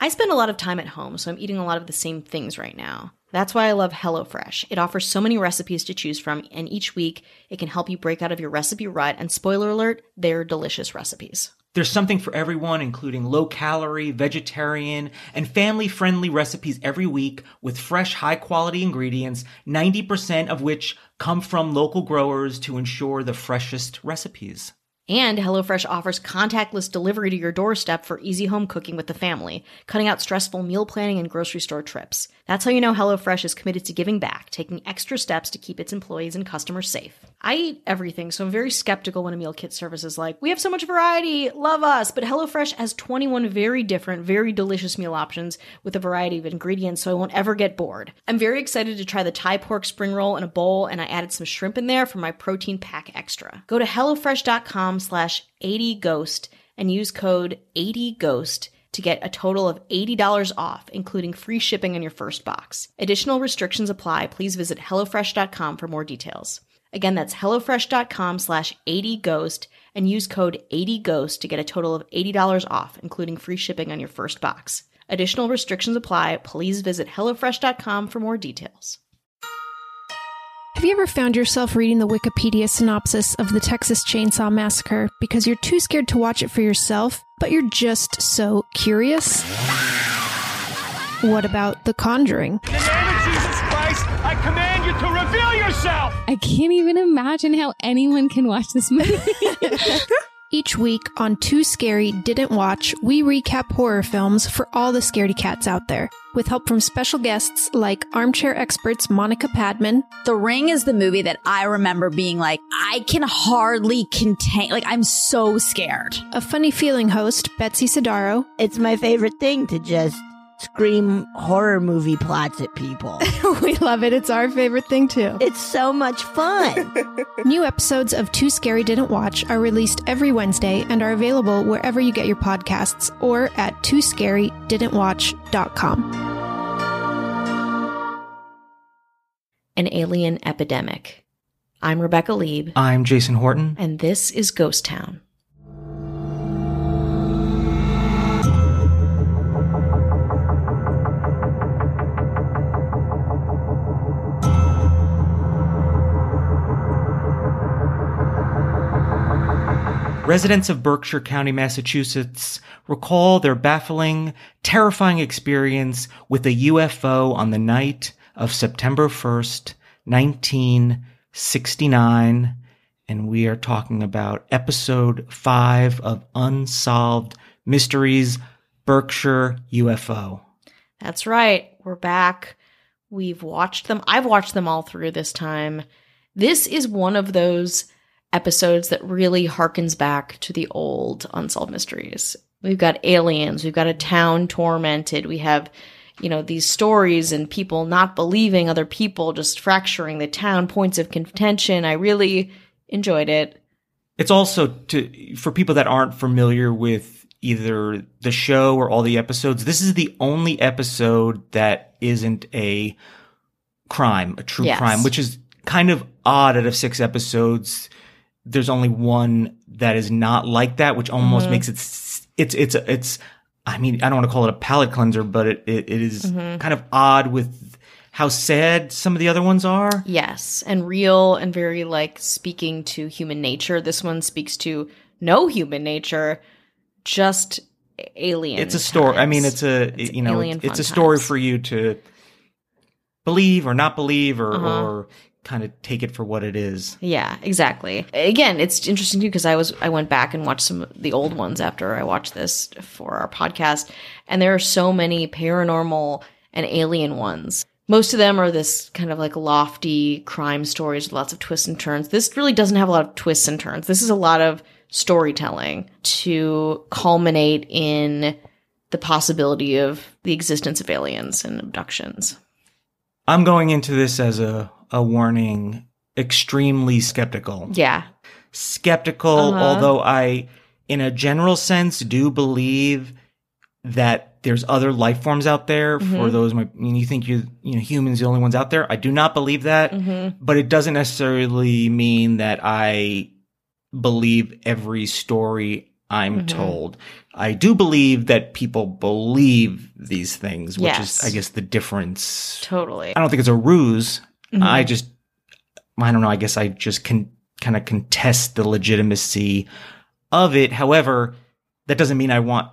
I spend a lot of time at home, so I'm eating a lot of the same things right now. That's why I love HelloFresh. It offers so many recipes to choose from, and each week it can help you break out of your recipe rut. And spoiler alert, they're delicious recipes. There's something for everyone, including low calorie, vegetarian, and family friendly recipes every week with fresh, high quality ingredients, 90% of which come from local growers to ensure the freshest recipes. And HelloFresh offers contactless delivery to your doorstep for easy home cooking with the family, cutting out stressful meal planning and grocery store trips. That's how you know HelloFresh is committed to giving back, taking extra steps to keep its employees and customers safe. I eat everything, so I'm very skeptical when a meal kit service is like, we have so much variety, love us. But HelloFresh has 21 very different, very delicious meal options with a variety of ingredients, so I won't ever get bored. I'm very excited to try the Thai pork spring roll in a bowl, and I added some shrimp in there for my protein pack extra. Go to HelloFresh.com slash 80ghost and use code 80ghost to get a total of $80 off, including free shipping on your first box. Additional restrictions apply. Please visit HelloFresh.com for more details. Again, that's HelloFresh.com slash 80Ghost and use code 80Ghost to get a total of $80 off, including free shipping on your first box. Additional restrictions apply. Please visit HelloFresh.com for more details. Have you ever found yourself reading the Wikipedia synopsis of the Texas Chainsaw Massacre because you're too scared to watch it for yourself, but you're just so curious? What about The Conjuring? I command you to reveal yourself! I can't even imagine how anyone can watch this movie. Each week on Too Scary Didn't Watch, we recap horror films for all the scaredy cats out there, with help from special guests like armchair experts Monica Padman, The Ring is the movie that I remember being like, I can hardly contain, like, I'm so scared. a funny feeling host Betsy Sodaro, It's my favorite thing to just scream horror movie plots at people. we love it. It's our favorite thing too. it's so much fun. New episodes of Too Scary Didn't Watch are released every Wednesday and are available wherever you get your podcasts or at tooscarydidn'twatch.com. An alien epidemic. I'm Rebecca Leib, I'm Jason Horton. and this is Ghost Town. Residents of Berkshire County, Massachusetts recall their baffling, terrifying experience with a UFO on the night of September 1st, 1969. And we are talking about episode five of Unsolved Mysteries Berkshire UFO. That's right. We're back. We've watched them. I've watched them all through this time. This is one of those episodes that really harkens back to the old Unsolved Mysteries. We've got aliens, we've got a town tormented, we have, you know, these stories and people not believing other people, just fracturing the town, points of contention. I really enjoyed it. It's also to for people that aren't familiar with either the show or all the episodes. This is the only episode that isn't a crime, a true Yes. crime, which is kind of odd. Out of six episodes, there's only one that is not like that, which almost Mm-hmm. makes it it's it's it's. I mean, I don't want to call it a palate cleanser, but it it, it is Mm-hmm. kind of odd with how sad some of the other ones are. Yes, and real and very like speaking to human nature. This one speaks to no human nature, just alien. it's a story. I mean, it's a It's you know, it's, it's a story times. for you to believe or not believe or Uh-huh. or kind of take it for what it is. Yeah, exactly. Again, it's interesting too because I was I went back and watched some of the old ones after I watched this for our podcast, and there are so many paranormal and alien ones. Most of them are this kind of like lofty crime stories with lots of twists and turns. This really doesn't have a lot of twists and turns. This is a lot of storytelling to culminate in the possibility of the existence of aliens and abductions. I'm going into this as a a warning, extremely skeptical. Yeah. Skeptical, Uh-huh. although I in a general sense do believe that there's other life forms out there Mm-hmm. for those my, you think you you know humans the only ones out there. I do not believe that. Mm-hmm. but it doesn't necessarily mean that I believe every story I'm told. I do believe that people believe these things, which Yes. is, I guess, the difference. Totally. I don't think it's a ruse. I just, I don't know. I guess I just can kind of contest the legitimacy of it. However, that doesn't mean I want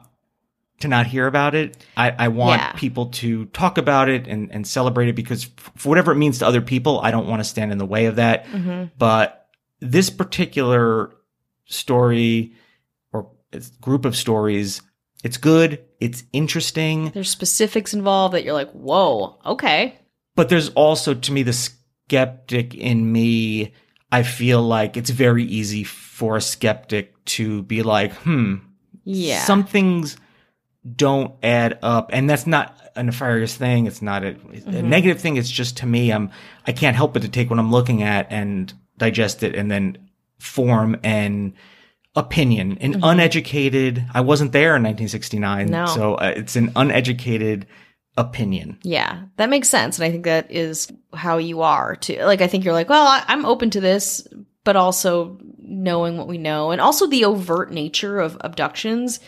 to not hear about it. I, I want Yeah. people to talk about it and, and celebrate it because f- for whatever it means to other people, I don't want to stand in the way of that. Mm-hmm. But this particular story or group of stories, it's good. It's interesting. There's specifics involved that you're like, whoa, okay. But there's also to me the skeptic in me i feel like it's very easy for a skeptic to be like hmm Yeah. some things don't add up and that's not a nefarious thing it's not a, a Mm-hmm. negative thing it's just to me i'm i can't help but to take what i'm looking at and digest it and then form an opinion an uneducated i wasn't there in 1969 Mm-hmm. No. so uh, it's an uneducated opinion Yeah, that makes sense. And I think that is how you are too. Like, I think you're like, well, I, I'm open to this, but also knowing what we know and also the overt nature of abductions.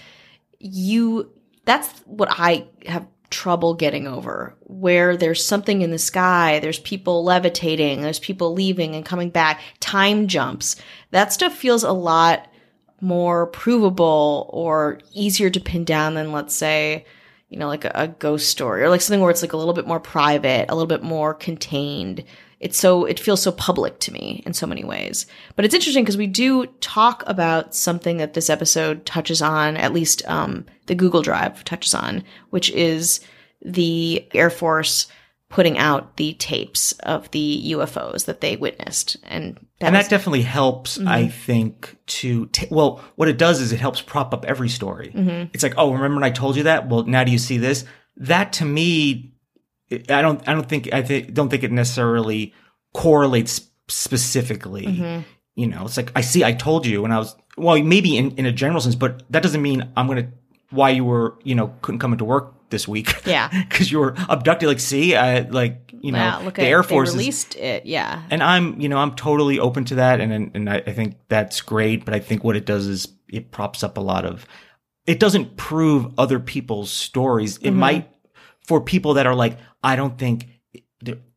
You, that's what I have trouble getting over where there's something in the sky, there's people levitating, there's people leaving and coming back, time jumps. That stuff feels a lot more provable or easier to pin down than, let's say, you know, like a, a ghost story or like something where it's like a little bit more private, a little bit more contained. It's so, it feels so public to me in so many ways. But it's interesting because we do talk about something that this episode touches on, at least um, the Google Drive touches on, which is the Air Force putting out the tapes of the UFOs that they witnessed. And that and was- that definitely helps Mm-hmm. i think to t- well what it does is it helps prop up every story Mm-hmm. it's like oh remember when i told you that well now do you see this that to me i don't i don't think i think don't think it necessarily correlates specifically Mm-hmm. you know it's like i see i told you and i was well maybe in, in a general sense but that doesn't mean i'm gonna why you were you know couldn't come into work this week Yeah. because you were abducted like see i like you know look the at air force they is released it. Yeah. and I'm, you know, I'm totally open to that, and and, I, I think that's great. But I think what it does is it props up a lot of. It doesn't prove other people's stories. It mm-hmm. might for people that are like, I don't think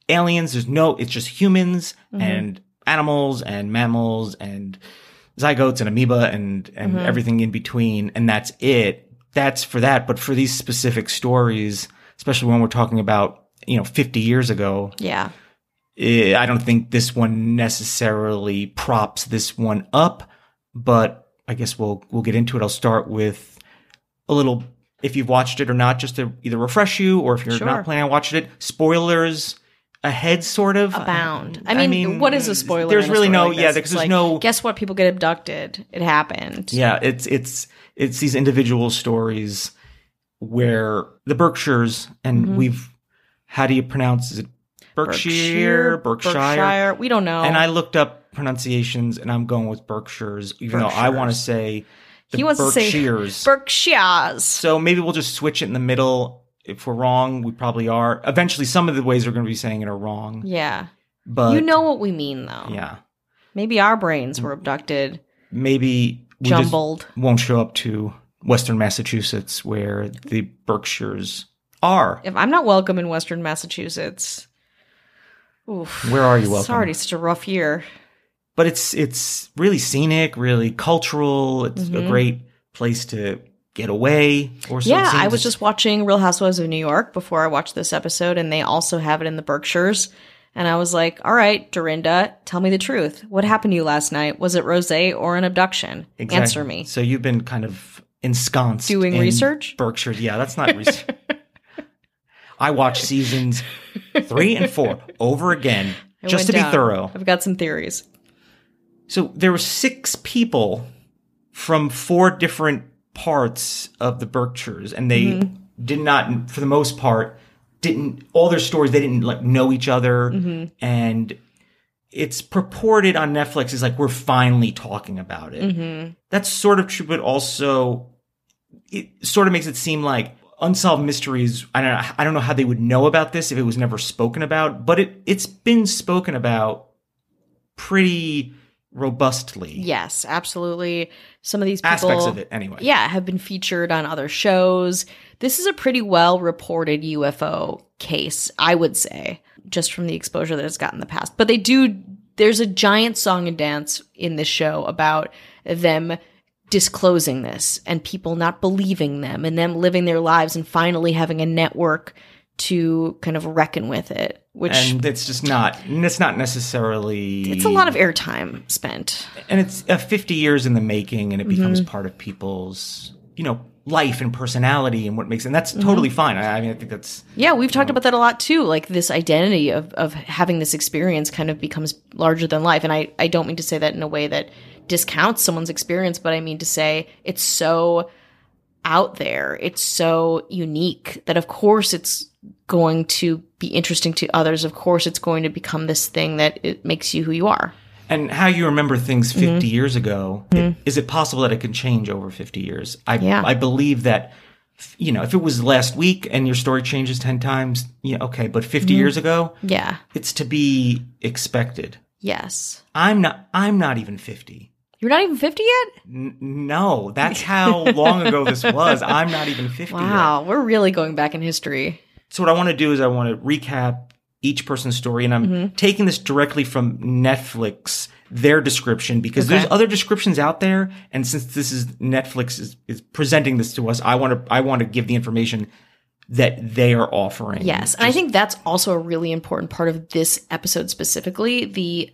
aliens. There's no. It's just humans mm-hmm. and animals and mammals and zygotes and amoeba and and mm-hmm. everything in between, and that's it. That's for that. But for these specific stories, especially when we're talking about you know 50 years ago Yeah. Eh, I don't think this one necessarily props this one up, but I guess we'll we'll get into it. I'll start with a little if you've watched it or not, just to either refresh you or if you're Sure. not planning on watching it. Spoilers ahead, sort of abound. I mean, what is a spoiler? There's really no like yeah, because there's like, no Guess what? People get abducted. It happened. yeah. It's it's it's these individual stories where the Berkshires and Mm-hmm. we've how do you pronounce it? Berkshire, Berkshire, Berkshire. We don't know. And I looked up pronunciations, and I'm going with Berkshires, even though I want to say the he wants Berkshires. to say Berkshires. so maybe we'll just switch it in the middle. If we're wrong, we probably are. Eventually, some of the ways we're going to be saying it are wrong. Yeah. But you know what we mean, though. yeah, Maybe our brains were abducted, maybe we just jumbled. won't show up to Western Massachusetts, where the Berkshires are. If I'm not welcome in Western Massachusetts, oof. Where are you welcome? It's already such a rough year. but it's it's really scenic, really cultural. It's a great place to get away. Or Mm-hmm. yeah, I was just watching Real Housewives of New York before I watched this episode, and they also have it in the Berkshires. And I was like, all right, Dorinda, tell me the truth. What happened to you last night? Was it rose or an abduction? Exactly. Answer me. So you've been kind of ensconced Doing in research? Berkshire. Yeah, that's not research. I watched seasons three and four over again I just to be thorough. I've got some theories. So there were six people from four different parts of the Berkshires, and they Mm-hmm. did not, for the most part, didn't all their stories. They didn't like know each other, Mm-hmm. and it's purported on Netflix is like we're finally talking about it. Mm-hmm. That's sort of true, but also it sort of makes it seem like unsolved mysteries. I don't know. I don't know how they would know about this if it was never spoken about, but it it's been spoken about pretty robustly. Yes, absolutely. Some of these people, Aspects of it, anyway. Yeah, have been featured on other shows. This is a pretty well reported UFO case, I would say, just from the exposure that it's got in the past. But they do, there's a giant song and dance in this show about them disclosing this and people not believing them and them living their lives and finally having a network to kind of reckon with it, which And it's just not, it's not necessarily. it's a lot of airtime spent. and it's uh, 50 years in the making and it becomes Mm-hmm. part of people's, you know, life and personality and what makes, and that's Mm-hmm. totally fine. I, I mean, I think that's, Yeah, we've talked about that a lot too. Like this identity of of having this experience kind of becomes larger than life. And I I don't mean to say that in a way that discounts someone's experience, but I mean to say it's so out there. It's so unique that of course it's going to be interesting to others. Of course it's going to become this thing that it makes you who you are. and how you remember things Mm-hmm. 50 years ago, it- is it possible that it can change over 50 years? I, Yeah. I believe that, you know, if it was last week and your story changes 10 times, yeah, okay, but 50 Mm-hmm. years ago, Yeah. it's to be expected. Yes. I'm not, I'm not even 50. You're not even 50 yet? N- no, that's how long ago this was. I'm not even 50 yet. Wow, we're really going back in history. So what I want to do is I want to recap each person's story, and I'm Mm-hmm. taking this directly from Netflix, their description, because Okay. there's other descriptions out there. And since this is Netflix is, is presenting this to us, I want to I want to give the information that they are offering. Yes. And I think that's also a really important part of this episode specifically the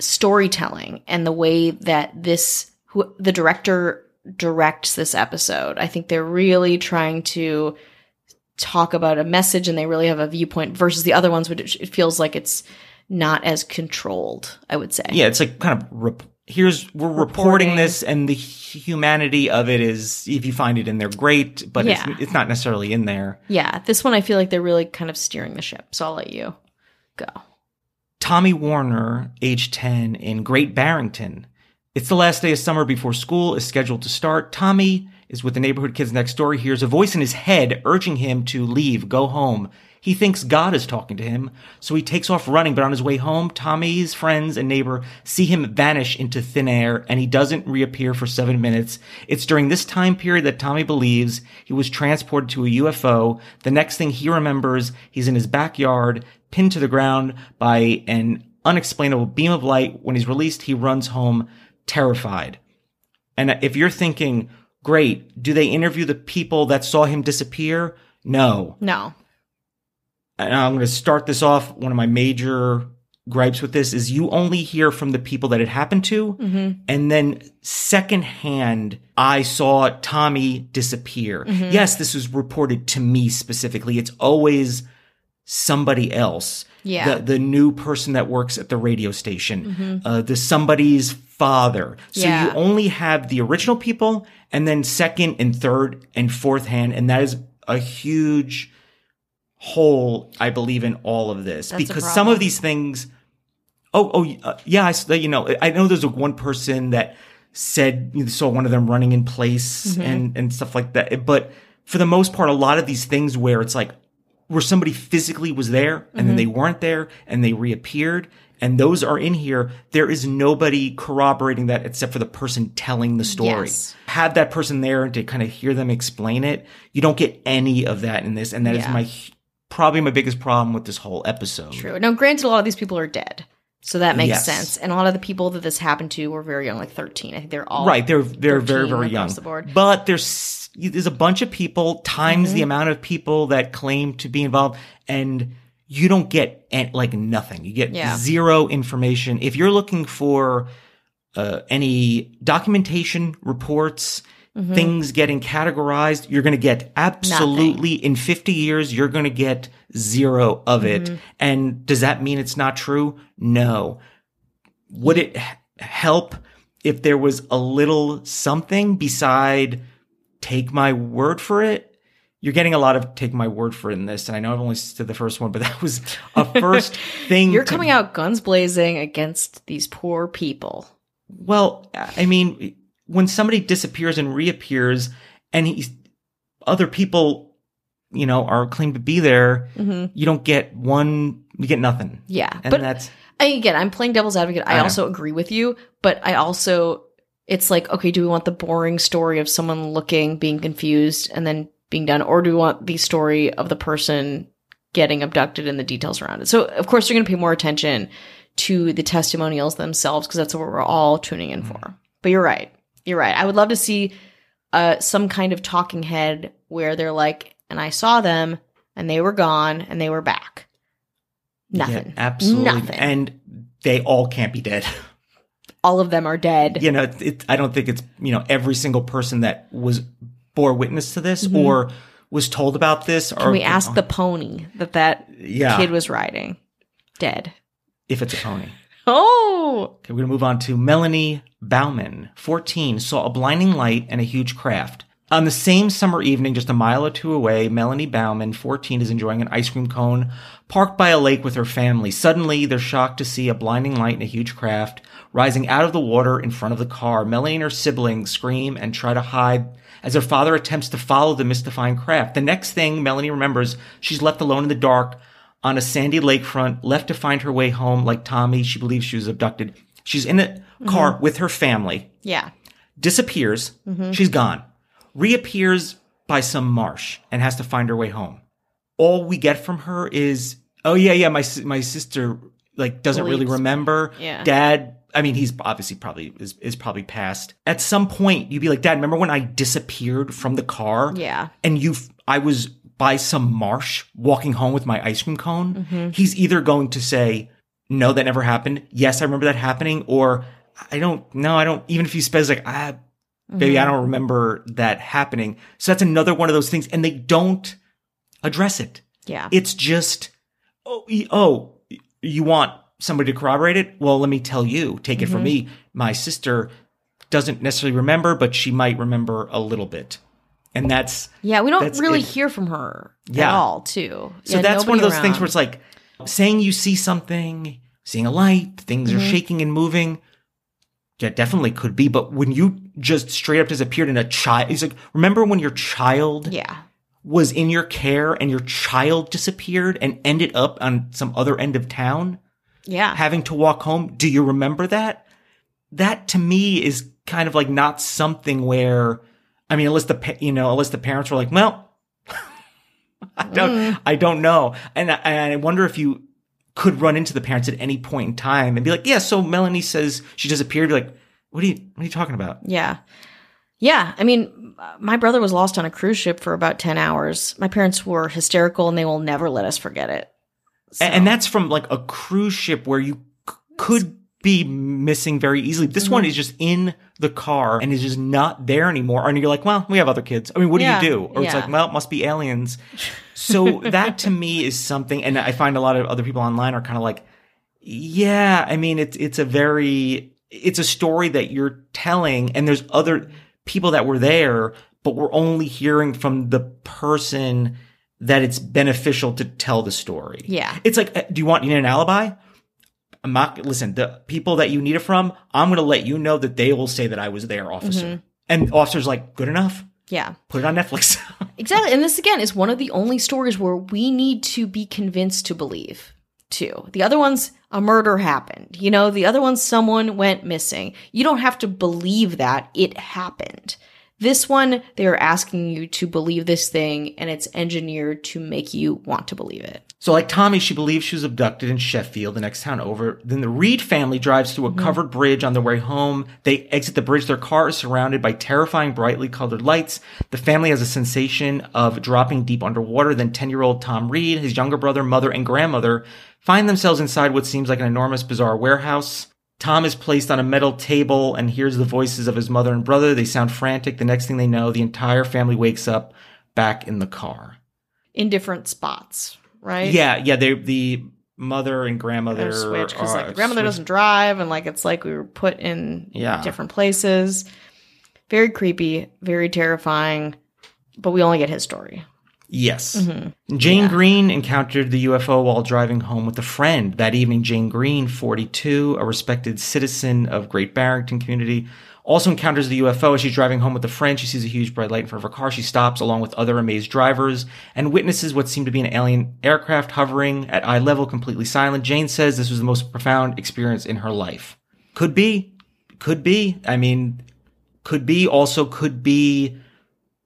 storytelling and the way that this, who, the director directs this episode. I think they're really trying to talk about a message and they really have a viewpoint versus the other ones, which it feels like it's not as controlled, I would say. yeah, it's like kind of rep- here's we're reporting. Reporting. this, and the humanity of it is if you find it in there, great, but Yeah. it's it's not necessarily in there. Yeah. This one, I feel like they're really kind of steering the ship. So I'll let you go. Tommy Warner, age 10, in Great Barrington. It's the last day of summer before school is scheduled to start. Tommy is with the neighborhood kids next door. He hears a voice in his head urging him to leave, go home. He thinks God is talking to him, so he takes off running, but on his way home, Tommy's friends and neighbor see him vanish into thin air, and he doesn't reappear for seven minutes. It's during this time period that Tommy believes he was transported to a UFO. The next thing he remembers, he's in his backyard, pinned to the ground by an unexplainable beam of light. When he's released, he runs home terrified. And if you're thinking, great, do they interview the people that saw him disappear? No. No. And I'm going to start this off. One of my major gripes with this is you only hear from the people that it happened to. Mm-hmm. And then secondhand, I saw Tommy disappear. Mm-hmm. Yes, this was reported to me specifically. It's always somebody else. Yeah. The, the new person that works at the radio station, uh, the somebody's father. So Yeah. you only have the original people and then second and third and fourth hand. And that is a huge hole, I believe, in all of this That's because some of these things. Oh, oh, uh, yeah. I, s- you know, I know there's a one person that said you saw one of them running in place Mm-hmm. and and stuff like that. But for the most part, a lot of these things where it's like where somebody physically was there and then they Mm-hmm. weren't there and they reappeared. And those are in here. There is nobody corroborating that except for the person telling the story. Yes. Have that person there to kind of hear them explain it. You don't get any of that in this. And that is Yeah. my probably my biggest problem with this whole episode. True. Now, granted, a lot of these people are dead, so that makes Yes. sense. And a lot of the people that this happened to were very young, like thirteen. I think they're all Right, they're they're very very young. the board. But there's there's a bunch of people times Mm-hmm. the amount of people that claim to be involved, and you don't get like nothing. You get Yeah. zero information. If you're looking for uh, any documentation reports. Mm-hmm. Things getting categorized, you're going to get absolutely in 50 years, you're going to get zero of it. Mm-hmm. And does that mean it's not true? No would it help if there was a little something beside take my word for it? You're getting a lot of take my word for it in this, and I know I've only said the first one, but that was a first thing. You're to- coming out guns blazing against these poor people. Well, I mean, when somebody disappears and reappears, and he's other people, you know, are claimed to be there, mm-hmm. you don't get one, you get nothing. Yeah, and but that's I, again, I'm playing devil's advocate. I, I know. also agree with you, but I also, it's like, okay, do we want the boring story of someone looking, being confused, and then being done, or do we want the story of the person getting abducted and the details around it? So, of course, you're going to pay more attention to the testimonials themselves because that's what we're all tuning in mm-hmm. for. But you're right. You're right. I would love to see uh, some kind of talking head where they're like, and I saw them and they were gone and they were back. Nothing. Yeah, absolutely. Nothing. And they all can't be dead. All of them are dead. you know, it, I don't think it's, you know, every single person that was bore witness to this or was told about this. Mm-hmm. Can or we ask the pony that that Yeah. kid was riding? Dead. if it's a pony. Oh, Okay, we're gonna move on to Melanie Bauman, 14, saw a blinding light and a huge craft. On the same summer evening, just a mile or two away, Melanie Bauman, 14, is enjoying an ice cream cone parked by a lake with her family. Suddenly, they're shocked to see a blinding light and a huge craft rising out of the water in front of the car. Melanie and her siblings scream and try to hide as their father attempts to follow the mystifying craft. The next thing Melanie remembers, she's left alone in the dark on a sandy lakefront, left to find her way home like Tommy. She believes she was abducted. She's in a car mm-hmm. with her family yeah. disappears. Mm-hmm. She's gone. Reappears by some marsh and has to find her way home. All we get from her is, oh yeah, yeah, my my sister like doesn't really remember. Yeah. Dad, I mean, he's obviously probably is is probably passed. At some point, you'd be like, Dad, remember when I disappeared from the car? Yeah. and you I was by some marsh walking home with my ice cream cone, Mm-hmm. he's either going to say, No, that never happened. Yes, I remember that happening, or I don't no, I don't even if he says like ah baby, I Mm-hmm. don't remember that happening. So that's another one of those things, and they don't address it. Yeah. It's just oh, oh you want somebody to corroborate it? Well, let me tell you. Take it from Mm-hmm. me. My sister doesn't necessarily remember, but she might remember a little bit. And that's yeah. We don't really it. hear from her at all too. So Yeah, that's one of those things where it's like saying you see something, seeing a light, things Mm-hmm. are shaking and moving. Yeah, definitely could be. But when you just straight up disappeared in a child, it's like, remember when your child Yeah. was in your care and your child disappeared and ended up on some other end of town Yeah. having to walk home? Do you remember that? That to me is kind of like not something where, I mean, unless the, you know, unless the parents were like, well, I don't, I don't know. And I, and I wonder if you could run into the parents at any point in time and be like, yeah, so Melanie says she disappeared. Like, what are you, what are you talking about? Yeah. Yeah. I mean, my brother was lost on a cruise ship for about 10 hours. My parents were hysterical and they will never let us forget it. A- And that's from like a cruise ship where you c- could be missing very easily. This Mm-hmm. one is just in the car and is just not there anymore. And you're like, well, we have other kids. I mean, what Yeah, do you do? Or it's like, well, it must be aliens. So that to me is something, and I find a lot of other people online are kind of like, yeah, I mean, it's, it's a very, it's a story that you're telling and there's other people that were there, but we're only hearing from the person that it's beneficial to tell the story. Yeah. It's like, uh, do you want, you need an alibi? I'm not, listen, the people that you need it from, I'm going to let you know that they will say that I was there, officer. Mm-hmm. And officer's like, good enough. Yeah. Put it on Netflix. Exactly. And this again is one of the only stories where we need to be convinced to believe too. The other ones, a murder happened. You know, the other ones, someone went missing. You don't have to believe that it happened. This one, they are asking you to believe this thing and it's engineered to make you want to believe it. So, like Tommy, she believes she was abducted in Sheffield, the next town over. Then the Reed family drives through a mm-hmm. covered bridge on their way home. They exit the bridge. Their car is surrounded by terrifying, brightly colored lights. The family has a sensation of dropping deep underwater. Then 10 year old Tom Reed, his younger brother, mother, and grandmother find themselves inside what seems like an enormous, bizarre warehouse. Tom is placed on a metal table and hears the voices of his mother and brother. They sound frantic. The next thing they know, the entire family wakes up back in the car. In different spots, right? Yeah, yeah. They the mother and grandmother switched because like the grandmother switched. doesn't drive and like it's like we were put in Yeah. different places. Very creepy, very terrifying, but we only get his story. Yes. Mm-hmm. Jane Green encountered the UFO while driving home with a friend. That evening, Jane Green, 42, a respected citizen of Great Barrington community, also encounters the UFO as she's driving home with a friend. She sees a huge bright light in front of her car. She stops along with other amazed drivers and witnesses what seemed to be an alien aircraft hovering at eye level, completely silent. Jane says this was the most profound experience in her life. Could be. Could be. I mean, could be. Also could be.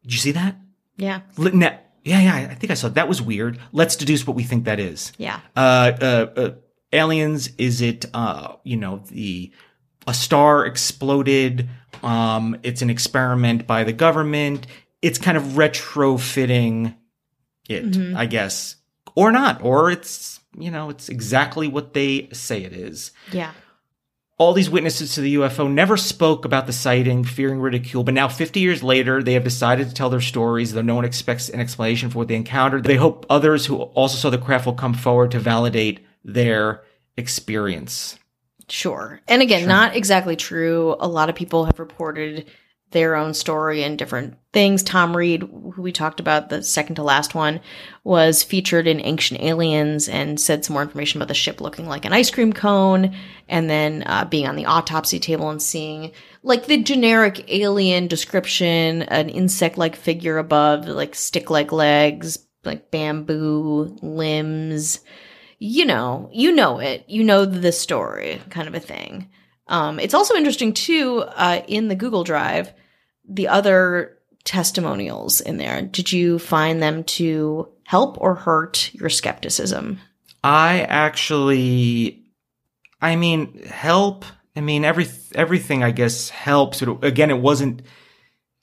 Did you see that? Yeah. Yeah, yeah, I think I saw that. That was weird. Let's deduce what we think that is. Yeah. Uh, uh, uh, aliens, is it, uh, you know, the, a star exploded. Um, it's an experiment by the government. It's kind of retrofitting it, I guess, or not, or it's, you know, it's exactly what they say it is Yeah. all these witnesses to the UFO never spoke about the sighting, fearing ridicule, but now 50 years later, they have decided to tell their stories, though no one expects an explanation for what they encountered. They hope others who also saw the craft will come forward to validate their experience. Sure. And again, not exactly true. A lot of people have reported their own story and different things. Tom Reed, who we talked about, the second to last one, was featured in Ancient Aliens and said some more information about the ship looking like an ice cream cone and then uh, being on the autopsy table and seeing like the generic alien description, an insect like figure above, like stick like legs, like bamboo limbs you know, you know it, you know the story, kind of a thing. Um, it's also interesting too uh, in the Google Drive, the other testimonials in there. Did you find them to help or hurt your skepticism? I actually, I mean, help. I mean, every everything I guess helps. But again, it wasn't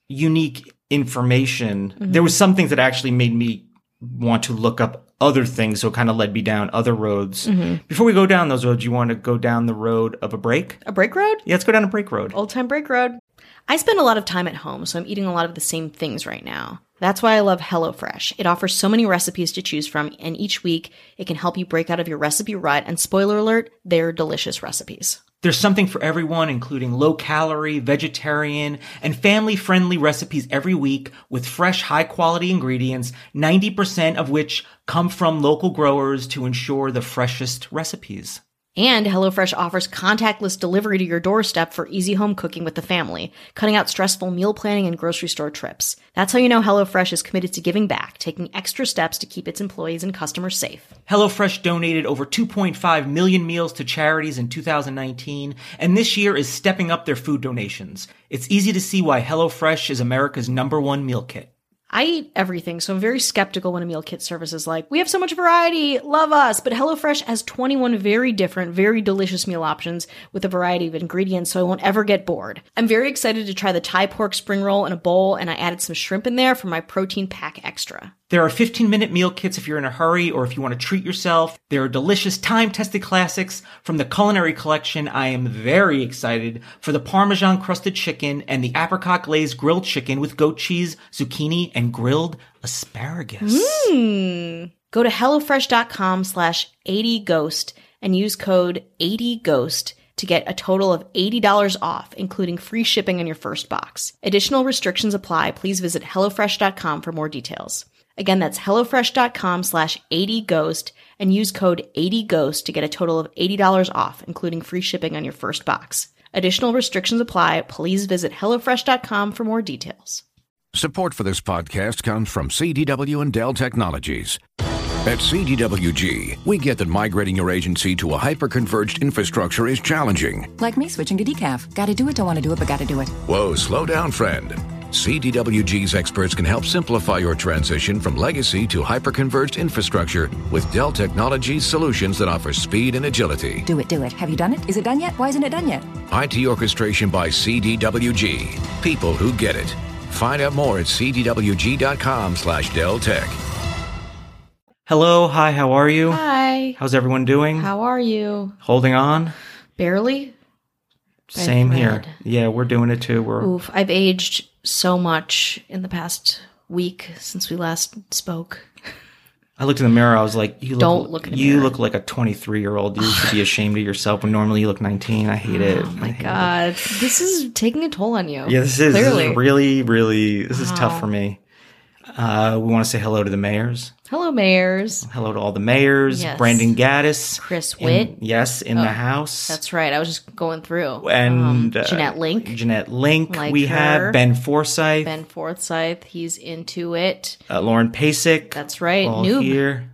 unique information. There was some things that actually made me want to look up other things, so it kind of led me down other roads. Mm-hmm. Before we go down those roads, you want to go down the road of a break? A break road? Yeah, let's go down a break road. Old time break road. I spend a lot of time at home, so I'm eating a lot of the same things right now. That's why I love HelloFresh. It offers so many recipes to choose from, and each week it can help you break out of your recipe rut. And spoiler alert, they're delicious recipes. There's something for everyone, including low calorie, vegetarian, and family friendly recipes every week with fresh, high quality ingredients, 90% of which come from local growers to ensure the freshest recipes. And HelloFresh offers contactless delivery to your doorstep for easy home cooking with the family, cutting out stressful meal planning and grocery store trips. That's how you know HelloFresh is committed to giving back, taking extra steps to keep its employees and customers safe. HelloFresh donated over 2.5 million meals to charities in 2019, and this year is stepping up their food donations. It's easy to see why HelloFresh is America's number one meal kit. I eat everything, so I'm very skeptical when a meal kit service is like, we have so much variety, love us. But HelloFresh has 21 very different, very delicious meal options with a variety of ingredients, so I won't ever get bored. I'm very excited to try the Thai pork spring roll in a bowl, and I added some shrimp in there for my protein pack extra. There are 15 minute meal kits if you're in a hurry or if you want to treat yourself. There are delicious time tested classics from the culinary collection. I am very excited for the Parmesan crusted chicken and the apricot glazed grilled chicken with goat cheese, zucchini, and grilled asparagus. Hmm. Go to HelloFresh.com slash 80Ghost and use code 80Ghost to get a total of $80 off, including free shipping on your first box. Additional restrictions apply. Please visit HelloFresh.com for more details. Again, that's HelloFresh.com slash 80Ghost and use code 80Ghost to get a total of $80 off, including free shipping on your first box. Additional restrictions apply. Please visit HelloFresh.com for more details. Support for this podcast comes from CDW and Dell Technologies. At CDWG, we get that migrating your agency to a hyper-converged infrastructure is challenging. Like me switching to decaf. Gotta do it, don't want to do it, but gotta do it. Whoa, slow down, friend. CDWG's experts can help simplify your transition from legacy to hyper-converged infrastructure with Dell Technologies solutions that offer speed and agility. Do it, do it. Have you done it? Is it done yet? Why isn't it done yet? IT orchestration by CDWG. People who get it. Find out more at cdwg.com slash Dell Tech. Hello, hi, how are you? Hi. How's everyone doing? How are you? Holding on? Barely? Same here. Yeah, we're doing it too. We're Oof, I've aged so much in the past week since we last spoke. I looked in the mirror. I was like, "You look, Don't look you mirror. look like a 23 year old. You should be ashamed of yourself. When normally you look 19. I hate it. Oh my hate it. god, this is taking a toll on you. Yeah, this is, this is really, really. This is tough for me. Uh, we want to say hello to the mayors. Hello, mayors. Hello to all the mayors. Yes. Brandon Gaddis. Chris Witt. Oh, yes, in the house. That's right. I was just going through. and um, uh, Jeanette Link, Jeanette Link. Like we her. have Ben Forsyth. Ben Forsyth. He's into it. uh, Lauren Pasick. That's right. all Noob. here.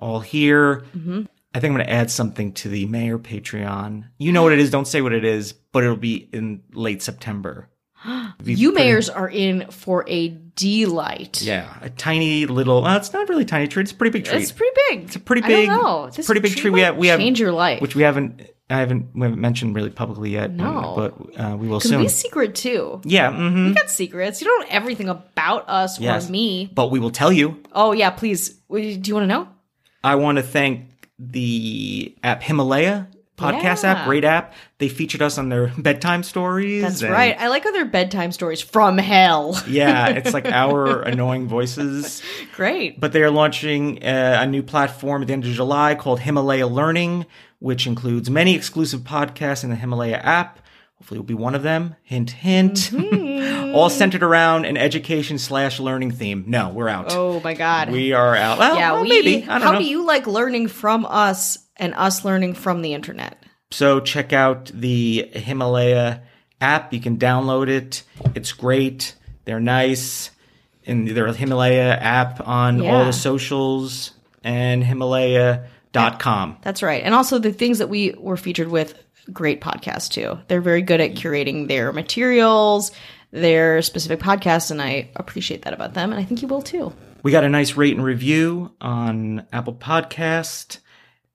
All here. Mhm. I think I'm going to add something to the mayor Patreon. You know what it is. Don't say what it is, but it'll be in late September. You mayors are in for a delight. Yeah, a tiny little. Well, it's not really a tiny treat. It's a pretty big treat. It's pretty big. It's a pretty I big. don't know. It's a This pretty big treat. We have. We have change your life. which we haven't. I haven't. We haven't mentioned really publicly yet. No. but uh, we will soon. we secret too. yeah. mm-hmm. We got secrets. You don't know everything about us Yes. or me. But we will tell you. Oh yeah, please. Do you want to know? I want to thank the app Himalaya podcast Yeah. app, great app. They featured us on their bedtime stories. That's and- right. I like other bedtime stories from hell. Yeah, it's like our annoying voices. Great. But they are launching uh, a new platform at the end of July called Himalaya Learning, which includes many exclusive podcasts in the Himalaya app. Hopefully, you'll be one of them. Hint, hint. Mm-hmm. All centered around an education slash learning theme. No, we're out. Oh my god. We are out. Well, yeah, well, we. maybe. I don't how know. do you like learning from us and us learning from the internet? So check out the Himalaya app. You can download it. It's great. They're nice. And they're a Himalaya app on all the socials and Himalaya.com. That's right. And also the things that we were featured with, great podcast too. They're very good at curating their materials, their specific podcasts, and I appreciate that about them. And I think you will too. We got a nice rate and review on Apple Podcast.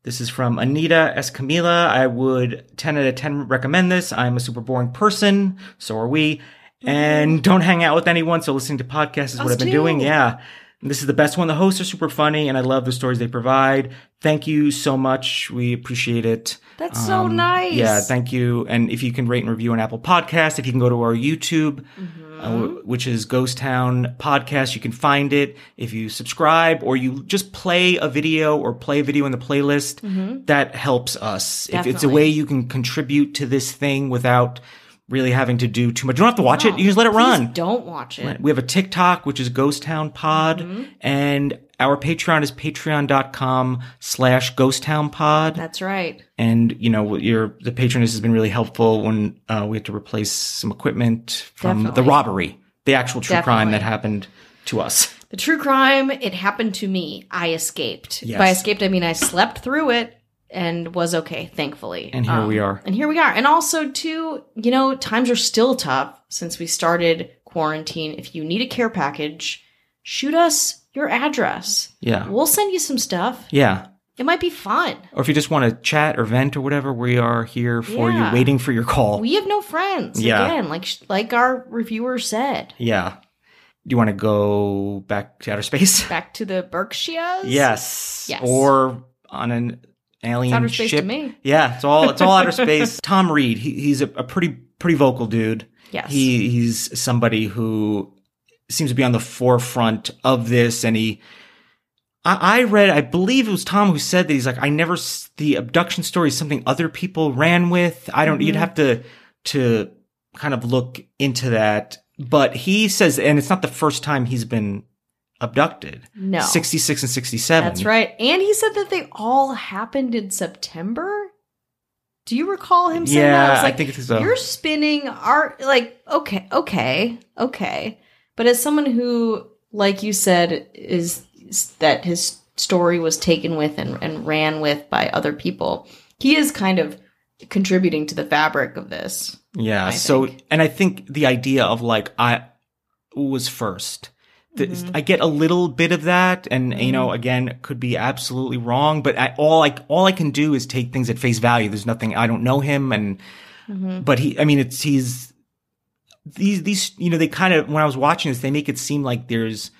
This is from Anita S. Camila. I would 10 out of 10 recommend this. I'm a super boring person. So are we. And don't hang out with anyone. So listening to podcasts is what I've been too. doing. Yeah. This is the best one. The hosts are super funny and I love the stories they provide. Thank you so much. We appreciate it. That's so nice. Um, Yeah, thank you. And if you can rate and review on Apple Podcast, if you can go to our YouTube, Mm-hmm. uh, which is Ghost Town Podcast, you can find it. If you subscribe or you just play a video or play a video in the playlist, that helps us. If it's a Mm-hmm. Way you can contribute to this thing without really having to do too much. You don't have to watch it. You just let it run. Don't watch it. We have a TikTok, which is Ghost Town Pod, Mm-hmm. and our Patreon is patreon.com slash Ghost Town Pod. That's right. And, you know, your, the patroness has been really helpful when, uh, we had to replace some equipment from the robbery, the actual true crime that happened to us. The true crime, it happened to me. I escaped. Yes. By escaped, I mean I slept through it and was okay, thankfully. And here we um, are. And here we are. And also, too, you know, times are still tough since we started quarantine. If you need a care package, shoot us your address. Yeah. We'll send you some stuff. Yeah. It might be fun. Or if you just want to chat or vent or whatever, we are here for Yeah. you, waiting for your call. We have no friends. Yeah. Again, like like our reviewer said. yeah. Do you want to go back to outer space? Back to the Berkshires. Yes. Yes. Or on an alien outer space to ship. me. Yeah, it's all it's all outer space. Tom Reed, he, he's a, a pretty pretty vocal dude. Yes. He he's somebody who seems to be on the forefront of this, and he. I, I read, I believe it was Tom who said that he's like, I never the abduction story is something other people ran with. I don't. You'd Mm-hmm. have to to kind of look into that. But he says, and it's not the first time he's been abducted. No. 66 and 67. That's right. And he said that they all happened in September. Do you recall him saying that? Yeah, was I like, think so. Uh, You're spinning our like okay, okay, okay. But as someone who, like you said, is, is that his story was taken with and, and ran with by other people, he is kind of contributing to the fabric of this. Yeah. I so, think. and I think the idea of like, I was first. Mm-hmm. I get a little bit of that, and you know, again, could be absolutely wrong. But I, all I all I can do is take things at face value. There's nothing I don't know him, and Mm-hmm. but he. I mean, it's he's these these you know they kind of when I was watching this, they make it seem like there's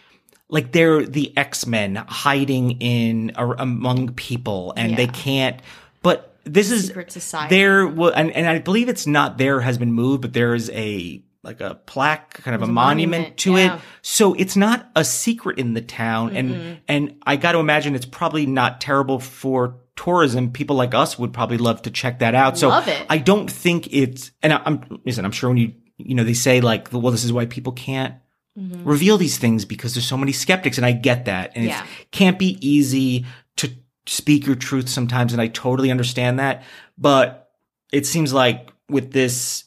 like they're the X Men hiding in or among people, and they can't. But this is society. there and, and I believe it's not there has been moved, but there is a like a plaque, kind of a, There's a monument, monument, to yeah. it. So it's not a secret in the town, and mm-hmm. and I got to imagine it's probably not terrible for tourism. People like us would probably love to check that out. So. I don't think it's and I, I'm listen. I'm sure when you you know they say like well this is why people can't mm-hmm. reveal these things because there's so many skeptics and I get that. And Yeah. it can't be easy to speak your truth sometimes. And I totally understand that. But it seems like with this,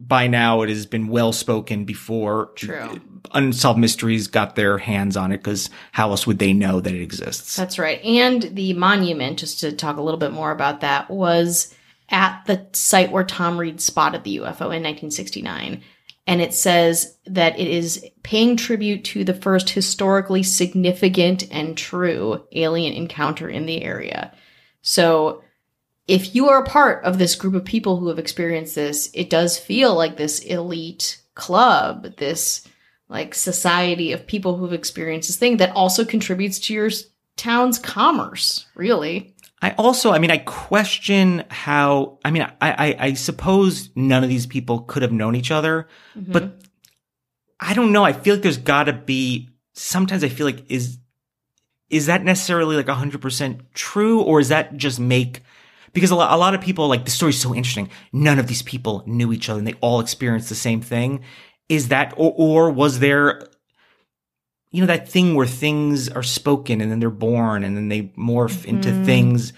by now it has been well spoken before. True. Unsolved Mysteries got their hands on it because how else would they know that it exists? That's right. And the monument, just to talk a little bit more about that, was at the site where Tom Reed spotted the UFO in 1969. And it says that it is paying tribute to the first historically significant and true alien encounter in the area. So if you are a part of this group of people who have experienced this, it does feel like this elite club, this like society of people who've experienced this thing that also contributes to your town's commerce, really. I also, I mean, I question how, I mean, I, I, I suppose none of these people could have known each other, mm-hmm. but I don't know. I feel like there's gotta be, sometimes I feel like is, is that necessarily like 100% true or is that just make, because a lot, a lot of people like the story's so interesting. None of these people knew each other and they all experienced the same thing. Is that, or, or was there, you know, that thing where things are spoken and then they're born and then they morph mm-hmm. into things.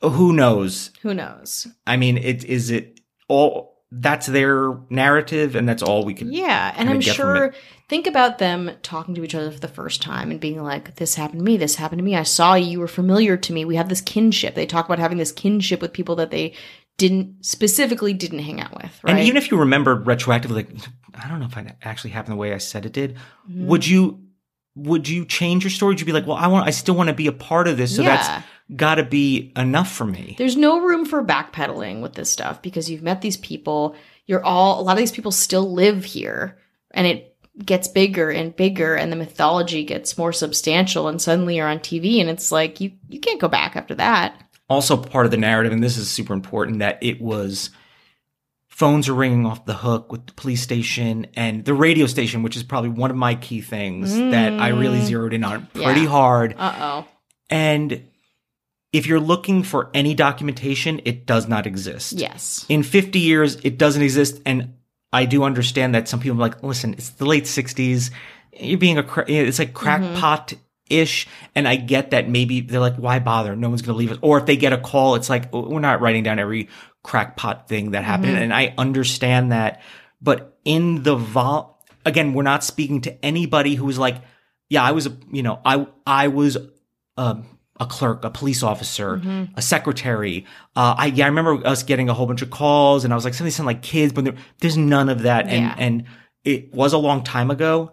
Who knows? Who knows? I mean, it is it all that's their narrative and that's all we can Yeah, and I'm sure. Think about them talking to each other for the first time and being like, "This happened to me. This happened to me. I saw you. You were familiar to me. We have this kinship." They talk about having this kinship with people that they didn't specifically didn't hang out with. Right? And even if you remember retroactively, like I don't know if it actually happened the way I said it did. Mm-hmm. Would you would you change your story? Would you be like, well, I want, I still want to be a part of this, so Yeah. that's got to be enough for me. There's no room for backpedaling with this stuff because you've met these people. You're all, a lot of these people still live here and it gets bigger and bigger and the mythology gets more substantial and suddenly you're on TV and it's like, you, you can't go back after that. also part of the narrative, and this is super important, that it was phones are ringing off the hook with the police station and the radio station, which is probably one of my key things that I really zeroed in on pretty Mm. Yeah. hard. Uh oh. And if you're looking for any documentation, it does not exist. Yes. In 50 years, it doesn't exist. And I do understand that some people are like, listen, it's the late 60s. You're being a, cra- it's like crackpot ish. And I get that maybe they're like, why bother? No one's going to leave us. Or if they get a call, it's like, we're not writing down every crackpot thing that happened. And I understand that. But in the vol, again, we're not speaking to anybody who was like, yeah, I was, a, you know, I, I was, um, a clerk, a police officer, Mm-hmm. a secretary. Uh, I yeah, I remember us getting a whole bunch of calls, and I was like, something sound like kids, but there, there's none of that, and Yeah. and it was a long time ago.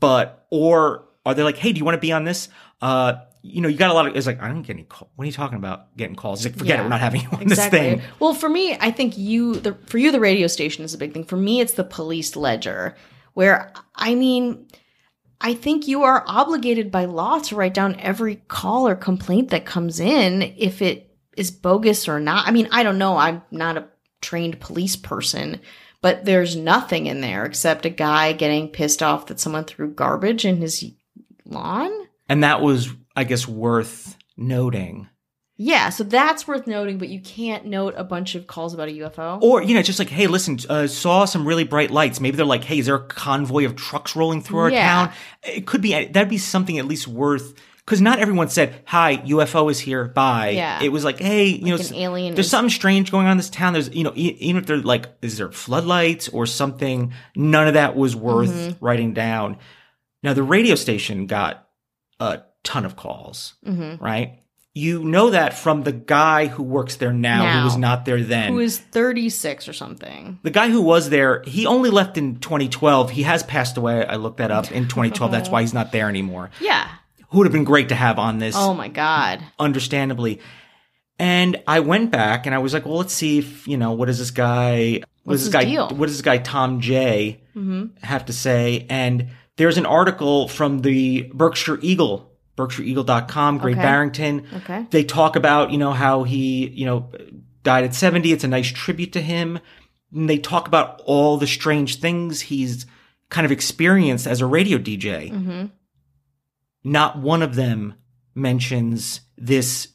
But or are they like, hey, do you want to be on this? Uh, you know, you got a lot of. It's like I don't get any call. What are you talking about? Getting calls? It's like forget it, we're not having you on Exactly. this thing. Well, for me, I think you the for you the radio station is a big thing. For me, it's the police ledger where I mean, I think you are obligated by law to write down every call or complaint that comes in if it is bogus or not. I mean, I don't know. I'm not a trained police person, but there's nothing in there except a guy getting pissed off that someone threw garbage in his lawn. And that was, I guess, worth noting. Yeah, so that's worth noting, but you can't note a bunch of calls about a UFO. Or, you know, just like, hey, listen, uh, saw some really bright lights. Maybe they're like, hey, is there a convoy of trucks rolling through our Yeah. town? It could be, that'd be something at least worth, because not everyone said, hi, UFO is here, bye. Yeah. It was like, hey, you know, an alien there's is- something strange going on in this town. There's, you know, e- even if they're like, is there floodlights or something? None of that was worth Mm-hmm. writing down. Now, the radio station got a ton of calls, Mm-hmm. right? You know that from the guy who works there now, Now. who was not there then. who is 36 or something. The guy who was there, he only left in 2012. He has passed away. I looked that up in 2012. That's why he's not there anymore. Yeah. Who would have been great to have on this, Oh my god. understandably. And I went back and I was like, well, let's see if, you know, what does this guy, what What's does this his guy, deal? what does this guy Tom J mm-hmm. have to say? And there's an article from the Berkshire Eagle, berkshireeagle.com, Great Okay. Barrington. Okay. They talk about, you know, how he, you know, died at 70. It's a nice tribute to him. And they talk about all the strange things he's kind of experienced as a radio DJ. Mm-hmm. Not one of them mentions this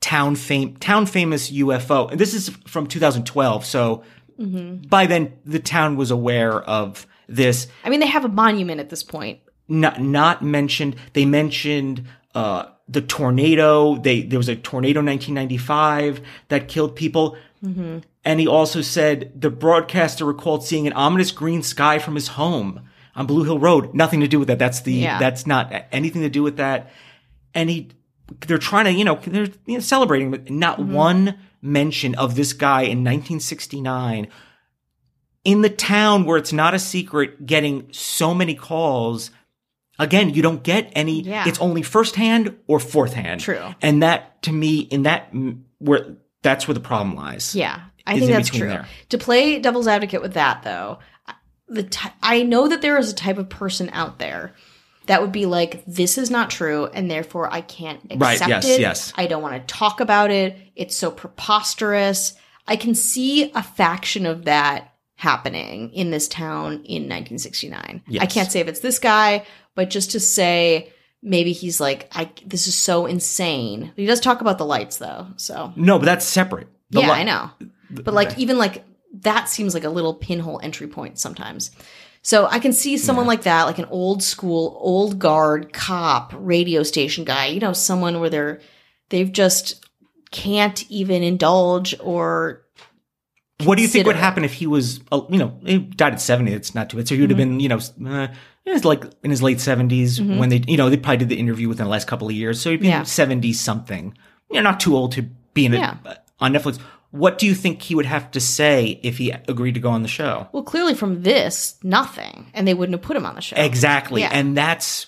town fame, town famous UFO. And this is from 2012. So Mm-hmm. by then the town was aware of this I mean, they have a monument at this point. Not not mentioned. They mentioned uh, the tornado. They there was a tornado in 1995 that killed people. And he also said the broadcaster recalled seeing an ominous green sky from his home on Blue Hill Road. Nothing to do with that. That's the Yeah. that's not anything to do with that. And he they're trying to you know they're you know, celebrating, but not one mention of this guy in 1969 in the town where it's not a secret getting so many calls again you don't get any Yeah. it's only first hand or fourth hand True. and that to me in that where that's where the problem lies Yeah, I think that's true. there. To play devil's advocate with that, though, the t- I know that there is a type of person out there that would be like, "This is not true, and therefore I can't accept Right, yes, it. yes. I don't want to talk about it. It's so preposterous." I can see a faction of that happening in this town in 1969. I can't say if it's this guy, but just to say. Maybe he's like, I. This is so insane. He does talk about the lights, though. So no but that's separate The yeah, li- I know. But like even like that seems like a little pinhole entry point sometimes. So I can see someone like that, like an old school, old guard cop radio station guy, you know, someone where they're they've just can't even indulge or what do you think would happen if he was uh, you know he died at 70 it's not too bad so he would have Mm-hmm. been you know uh, it was like in his late 70s mm-hmm. when they you know they probably did the interview within the last couple of years so he'd be Yeah. 70 something you're not too old to be in Yeah. on netflix what do you think he would have to say if he agreed to go on the show well, clearly from this, nothing. And they wouldn't have put him on the show. exactly Yeah. and that's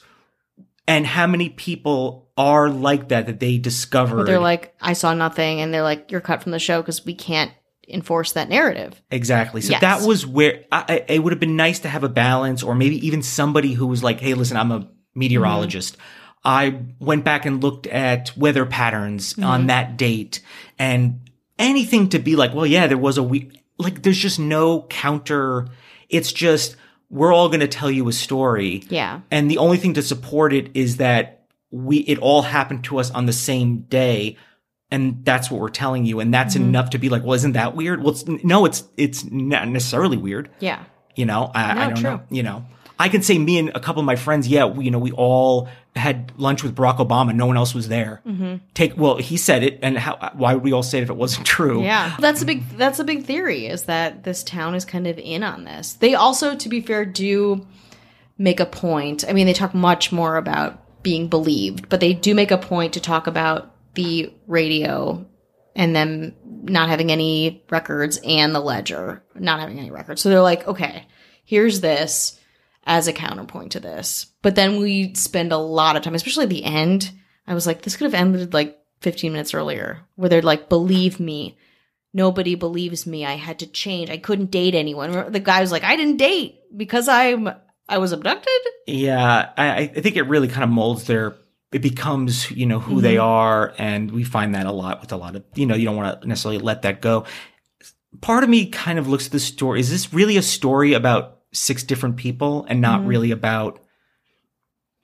and how many people are like that that they discover? They're like, I saw nothing, and they're like, You're cut from the show because we can't enforce that narrative. Exactly. So Yes. that was where I, I- it would have been nice to have a balance, or maybe even somebody who was like, "Hey, listen, I'm a meteorologist. I went back and looked at weather patterns on mm-hmm. that date, and anything to be like, well, yeah, there was a week. Like, there's just no counter. It's just we're all going to tell you a story, Yeah. and the only thing to support it is that we it all happened to us on the same day and that's what we're telling you and that's Mm-hmm. enough to be like well isn't that weird well it's, no it's it's not necessarily weird Yeah. you know i, No, I don't true. know you know i can say me and a couple of my friends yeah we, you know we all had lunch with barack obama no one else was there Mm-hmm. take well he said it and how why would we all say it if it wasn't true Yeah. That's a big that's a big theory is that this town is kind of in on this. They also to be fair do make a point. I mean, they talk much more about being believed, but they do make a point to talk about the radio and them not having any records and the ledger not having any records. So they're like, "Okay, here's this as a counterpoint to this." But then we spend a lot of time, especially at the end. I was like, this could have ended like 15 minutes earlier, where they're like, believe me, nobody believes me. I had to change. I couldn't date anyone. The guy was like, I didn't date because I'm I was abducted. Yeah, I, I think it really kind of molds their. It becomes you know who they mm-hmm. are, and we find that a lot with a lot of you know you don't want to necessarily let that go. Part of me kind of looks at the story. Is this really a story about six different people and not mm-hmm. really about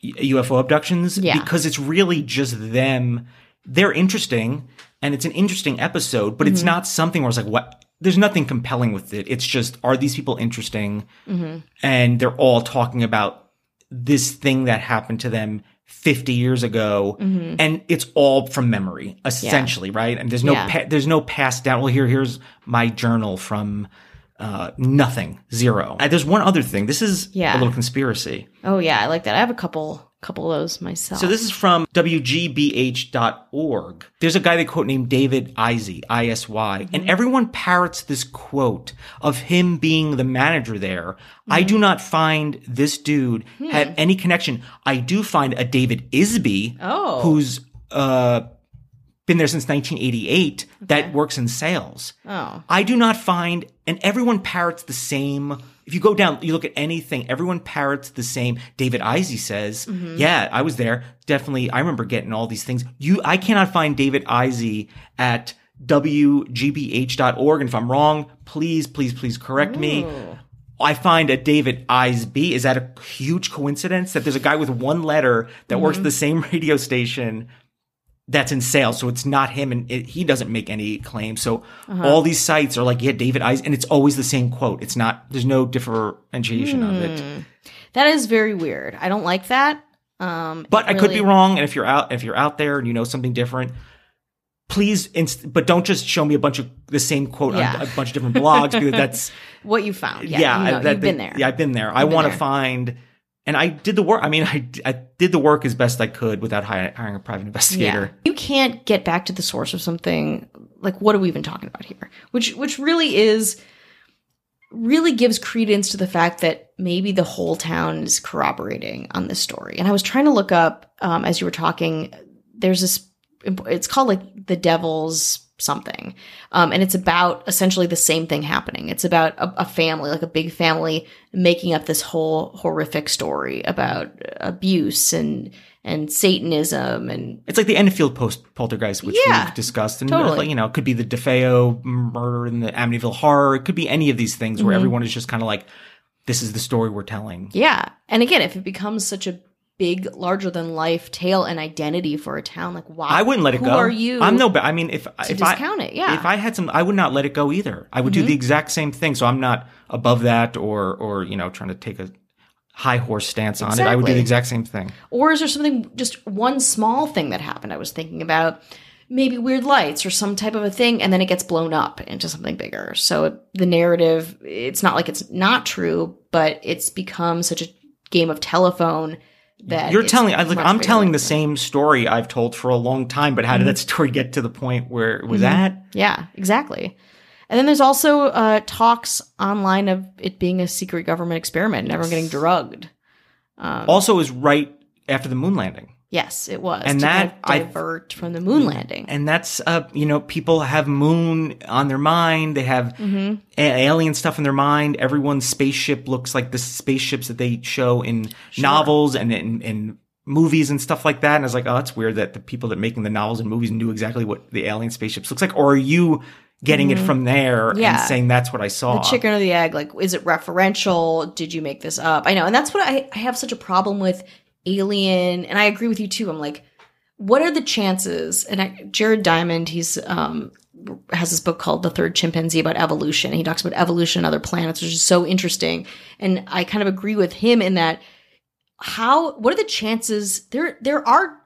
UFO abductions? Yeah. because it's really just them. They're interesting, and it's an interesting episode, but it's mm-hmm. not something where it's like what. There's nothing compelling with it. It's just are these people interesting? and they're all talking about this thing that happened to them 50 years ago and it's all from memory essentially right? And there's no Yeah. pa- there's no passed down. Well here here's my journal from uh, nothing zero. Uh, there's one other thing. This is Yeah. a little conspiracy. Oh yeah, I like that. I have a couple couple of those myself. so this is from WGBH.org. There's a guy they quote named David Isy, I-S-Y, and mm-hmm. everyone parrots this quote of him being the manager there. I do mm-hmm. not find this dude hmm. had any connection. I do find a David Isby, Oh. who's uh, been there since 1988, that works in sales. oh I do not find, and everyone parrots the same. If you go down, you look at anything, everyone parrots the same. David Isey says, mm-hmm. "Yeah, I was there. Definitely, I remember getting all these things." You, I cannot find David Isey at wgbh.org, and if I'm wrong, please, please, please correct me. I find a David Isby. Is that a huge coincidence that there's a guy with one letter that works at the same radio station that's in sales. So it's not him and it, he doesn't make any claim. So Uh-huh. all these sites are like, yeah, David Eisen, and it's always the same quote. It's not, there's no differentiation of it. Hmm. That is very weird. I don't like that. Um, But it I could be wrong. And if you're out, if you're out there and you know something different, please, inst- but don't just show me a bunch of the same quote Yeah. on a bunch of different blogs because that's, What you found. Yeah. yeah, you know, I- that- you've been there. Yeah, I've been there. I You've been want to find, and I did the work. I mean, I, I did the work as best I could without hiring a private investigator. You can't get back to the source of something. Like, what are we even talking about here? Which, which really is, really gives credence to the fact that maybe the whole town is corroborating on this story. And I was trying to look up um, as you were talking. There's this. It's called like the Devil's something, um, and it's about essentially the same thing happening. It's about a, a family, like a big family, making up this whole horrific story about abuse and and Satanism and It's like the Enfield post poltergeist, which Yeah, we've discussed, and totally. like, you know, it could be the DeFeo murder and the Amityville horror. It could be any of these things where Mhm. everyone is just kind of like, "This is the story we're telling." Yeah. And again, if it becomes such a big, larger than life tale and identity for a town, like why? I wouldn't let it who go. are you? I'm no. I mean, if if discount I it? Yeah. if I had some, I would not let it go either. I would do Mhm. the exact same thing. So I'm not above that, or or you know, trying to take a high horse stance on it. I would do the exact same thing. Or is there something, just one small thing that happened? I was thinking about maybe weird lights or some type of a thing, and then it gets blown up into something bigger. So it- the narrative, it's not like it's not true, but it's become such a game of telephone that You're telling. I like I'm telling the same story I've told for a long time. But how did that story get to the point where it was Mhm. at? Yeah, exactly. And then there's also uh, talks online of it being a secret government experiment and everyone getting drugged. Um, Also, is right after the moon landing. Yes, it was. and to kind that of I- divert from the moon landing. And that's uh you know people have moon on their mind. They have Mhm. a- alien stuff in their mind. Everyone's spaceship looks like the spaceships that they show in novels and in, in movies and stuff like that. And I was like, oh, that's weird that the people that making the novels and movies knew exactly what the alien spaceships looks like. Or are you getting it Mhm. from there Yeah. and saying that's what I saw? The chicken or the egg? Like, is it referential? Did you make this up? I know, and that's what I, I have such a problem with Alien. And I agree with you too. I'm like, what are the chances? And I, Jared Diamond, he's um has this book called The Third Chimpanzee about evolution. He talks about evolution and other planets, which is so interesting. And I kind of agree with him in that. How? What are the chances? There, there are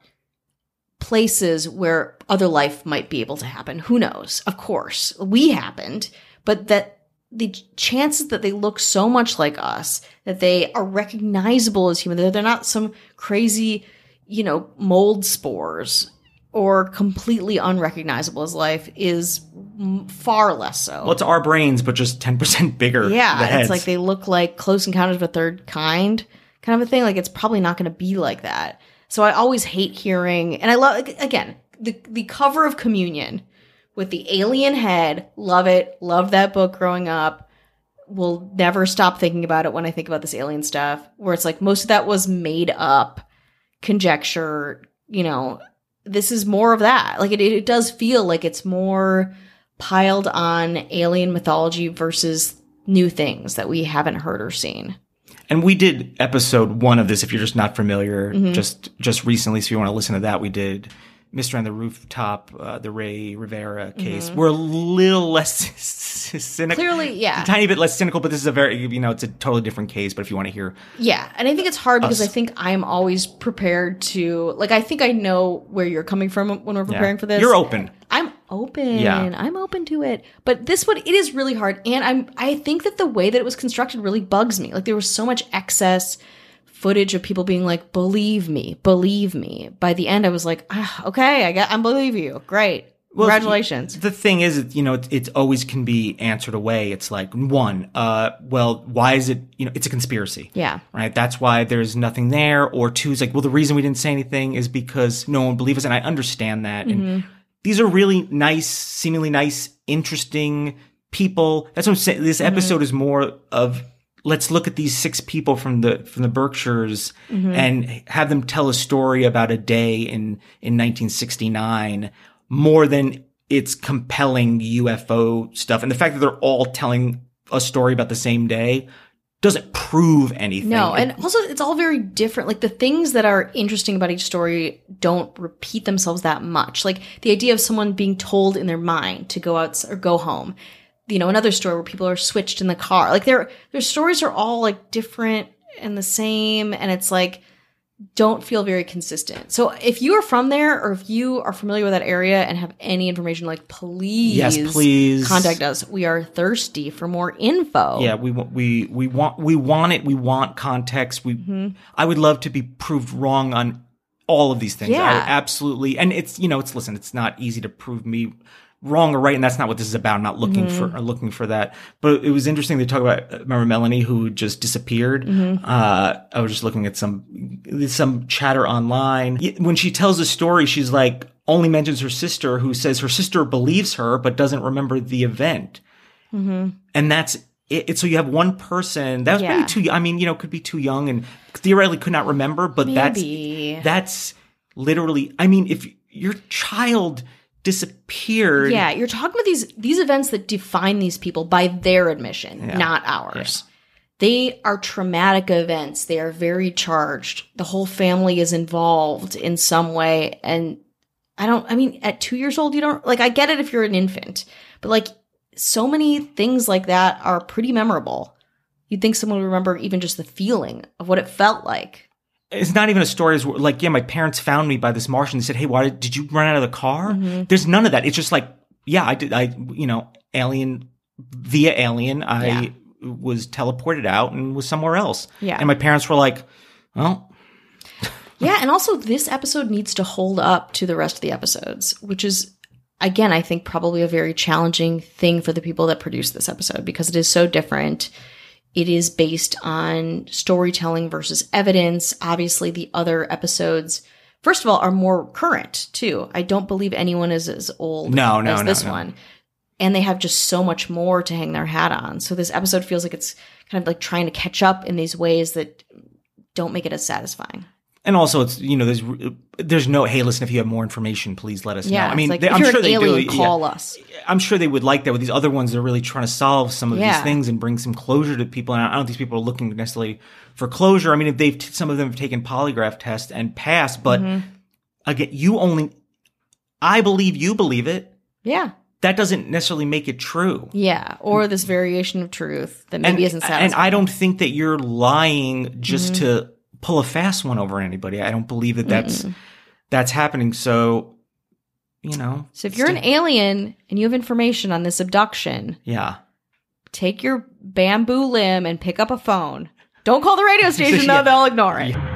places where other life might be able to happen. Who knows? Of course, we happened, but that the chances that they look so much like us, that they are recognizable as human, that they're not some crazy, you know, mold spores or completely unrecognizable as life is m- far less so. well, it's our brains, but just 10% bigger. Yeah, it's like they look like Close Encounters of a Third Kind kind of a thing. Like it's probably not going to be like that. So I always hate hearing, and I love again the the cover of Communion with the alien head. Love it. Love that book growing up. Will never stop thinking about it when I think about this alien stuff. Where it's like most of that was made up conjecture. You know, this is more of that. Like it, it does feel like it's more piled on alien mythology versus new things that we haven't heard or seen. And we did episode one of this. If you're just not familiar, Mhm. just just recently, so if you want to listen to that, we did Mystery on the Rooftop, uh, the Ray Rivera case. Mhm. We're a little less cynical, Clearly, yeah. a tiny bit less cynical, but this is a very you know it's a totally different case. But if you want to hear, Yeah, and I think it's hard because I think I'm always prepared to like I think I know where you're coming from when we're preparing Yeah. for this. You're open. I'm open. Yeah. I'm open to it. But this one it is really hard and I'm I think that the way that it was constructed really bugs me. Like there was so much excess footage of people being like believe me, believe me. By the end I was like, ah, okay, I get I believe you. Great. Well, Congratulations. The thing is, you know, it, it always can be answered away. It's like one, uh, well, why is it? You know, it's a conspiracy. Yeah. right? That's why there's nothing there. Or two is like, well, the reason we didn't say anything is because no one believes us, and I understand that. And Mhm. these are really nice, seemingly nice, interesting people. That's what I'm saying. This Mhm. episode is more of let's look at these six people from the from the Berkshires Mhm. and have them tell a story about a day in in 1969 more than it's compelling UFO stuff. And the fact that they're all telling a story about the same day doesn't prove anything. No, and also it's all very different. Like the things that are interesting about each story don't repeat themselves that much. Like the idea of someone being told in their mind to go out or go home. You know, another story where people are switched in the car. Like their their stories are all like different and the same, and it's like don't feel very consistent. So if you are from there or if you are familiar with that area and have any information, like please, Yes, please. contact us. We are thirsty for more info. Yeah, we want we we want we want it. We want context. We Mm-hmm. I would love to be proved wrong on all of these things. I Yeah. absolutely. And it's you know it's listen. It's not easy to prove me wrong or right, and that's not what this is about. I'm not looking Mm-hmm. for looking for that. But it was interesting to talk about. Remember Melanie who just disappeared? Mm-hmm. Uh, I was just looking at some some chatter online when she tells the story. She's like only mentions her sister, who says her sister believes her but doesn't remember the event and that's it, it. So you have one person that was Yeah. maybe too. I mean, you know, could be too young and theoretically could not remember. But Maybe. that's that's literally. I mean, if your child disappeared, Yeah, you're talking about these these events that define these people by their admission, not ours. They are traumatic events. They are very charged. The whole family is involved in some way and I don't I mean at 2 years old you don't like I get it if you're an infant, but like so many things like that are pretty memorable. You'd think someone would remember even just the feeling of what it felt like. It's not even a story. As like, yeah, my parents found me by this Martian. They said, "Hey, why did, did you run out of the car?" Mm-hmm. There's none of that. It's just like, yeah, I did. I you know, alien via alien, I Yeah. was teleported out and was somewhere else. Yeah. and my parents were like, "Well, Yeah, and also this episode needs to hold up to the rest of the episodes, which is again, I think probably a very challenging thing for the people that produce this episode because it is so different. It is based on storytelling versus evidence. Obviously, the other episodes, first of all, are more current too. I don't believe anyone is as old No, no, as no, this no. one. And they have just so much more to hang their hat on. So this episode feels like it's kind of like trying to catch up in these ways that don't make it as satisfying. And also, it's you know, there's there's no hey, listen, if you have more information, please let us Yeah, know. I mean, like, they, I'm sure they alien, do. call yeah. us. I'm sure they would like that with these other ones. They're really trying to solve some of Yeah. these things and bring some closure to people. And I don't think people are looking necessarily for closure. I mean, if they've some of them have taken polygraph tests and passed, but Mm-hmm. again, you only. I believe you believe it. Yeah. That doesn't necessarily make it true. Yeah. Or this variation of truth that maybe and, isn't satisfying. and I don't think that you're lying just Mm-hmm. to pull a fast one over anybody. I don't believe that that's that's happening. So, you know. so if you're an alien and you have information on this abduction, yeah. take your bamboo limb and pick up a phone. Don't call the radio station Yeah. though, they'll ignore it.